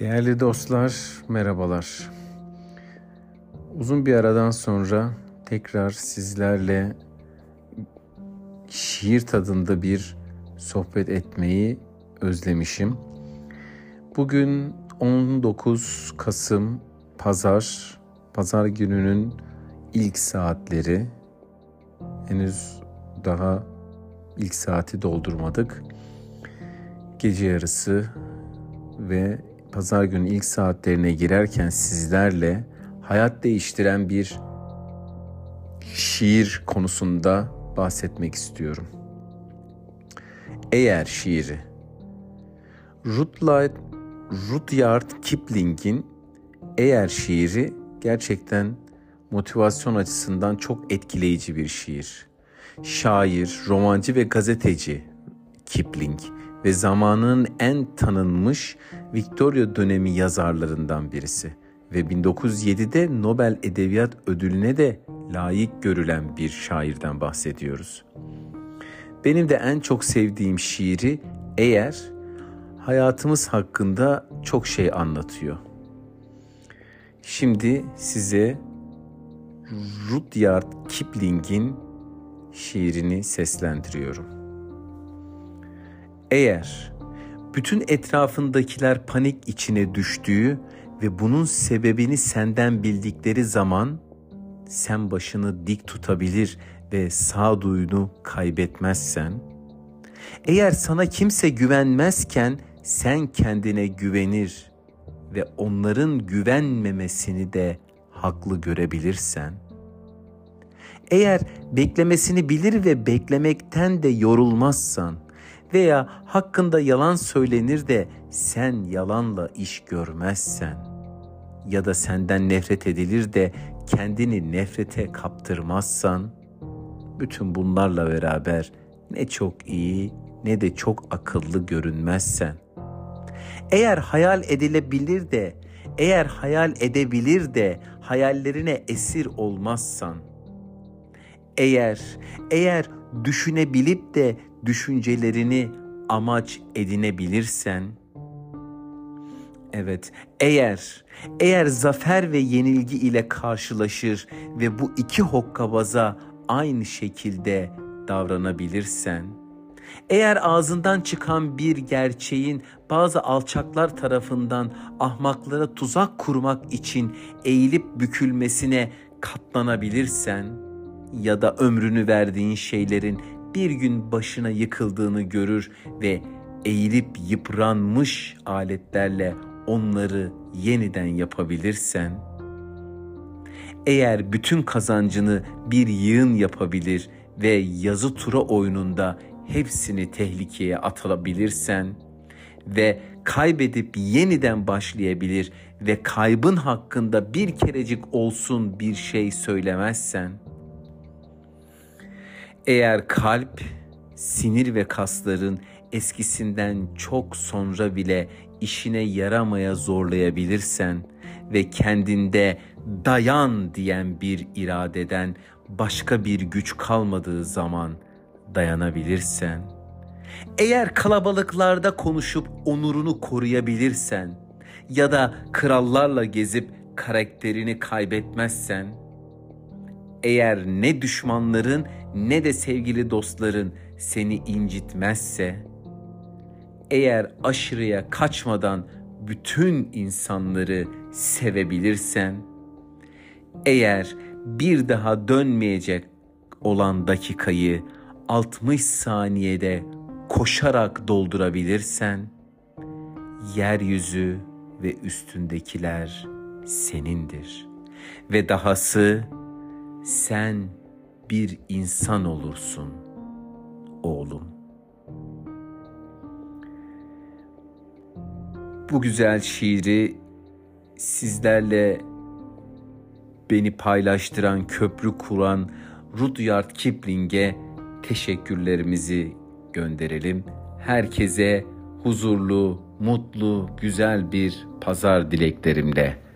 Değerli dostlar, merhabalar. Uzun bir aradan sonra tekrar sizlerle şiir tadında bir sohbet etmeyi özlemişim. Bugün 19 Kasım Pazar, Pazar gününün ilk saatleri. Henüz daha ilk saati doldurmadık. Gece yarısı ve pazar günü ilk saatlerine girerken sizlerle hayat değiştiren bir şiir konusunda bahsetmek istiyorum. Eğer şiiri Rudyard, Rudyard Kipling'in Eğer şiiri gerçekten motivasyon açısından çok etkileyici bir şiir. Şair, romancı ve gazeteci Kipling ve zamanının en tanınmış Victoria dönemi yazarlarından birisi ve 1907'de Nobel Edebiyat Ödülüne de layık görülen bir şairden bahsediyoruz. Benim de en çok sevdiğim şiiri Eğer hayatımız hakkında çok şey anlatıyor. Şimdi size Rudyard Kipling'in şiirini seslendiriyorum. Eğer bütün etrafındakiler panik içine düştüğü ve bunun sebebini senden bildikleri zaman sen başını dik tutabilir ve sağduyunu kaybetmezsen, eğer sana kimse güvenmezken sen kendine güvenir ve onların güvenmemesini de haklı görebilirsen, eğer beklemesini bilir ve beklemekten de yorulmazsan, veya hakkında yalan söylenir de sen yalanla iş görmezsen ya da senden nefret edilir de kendini nefrete kaptırmazsan bütün bunlarla beraber ne çok iyi ne de çok akıllı görünmezsen eğer hayal edilebilir de eğer hayal edebilir de hayallerine esir olmazsan eğer eğer düşünebilip de düşüncelerini amaç edinebilirsen Evet, eğer eğer zafer ve yenilgi ile karşılaşır ve bu iki hokkabaza aynı şekilde davranabilirsen, eğer ağzından çıkan bir gerçeğin bazı alçaklar tarafından ahmaklara tuzak kurmak için eğilip bükülmesine katlanabilirsen ya da ömrünü verdiğin şeylerin bir gün başına yıkıldığını görür ve eğilip yıpranmış aletlerle onları yeniden yapabilirsen, eğer bütün kazancını bir yığın yapabilir ve yazı tura oyununda hepsini tehlikeye atılabilirsen ve kaybedip yeniden başlayabilir ve kaybın hakkında bir kerecik olsun bir şey söylemezsen, eğer kalp, sinir ve kasların eskisinden çok sonra bile işine yaramaya zorlayabilirsen ve kendinde dayan diyen bir iradeden başka bir güç kalmadığı zaman dayanabilirsen, eğer kalabalıklarda konuşup onurunu koruyabilirsen ya da krallarla gezip karakterini kaybetmezsen, eğer ne düşmanların ne de sevgili dostların seni incitmezse, eğer aşırıya kaçmadan bütün insanları sevebilirsen, eğer bir daha dönmeyecek olan dakikayı 60 saniyede koşarak doldurabilirsen, yeryüzü ve üstündekiler senindir. Ve dahası sen bir insan olursun oğlum. Bu güzel şiiri sizlerle beni paylaştıran, köprü kuran Rudyard Kipling'e teşekkürlerimizi gönderelim. Herkese huzurlu, mutlu, güzel bir pazar dileklerimle.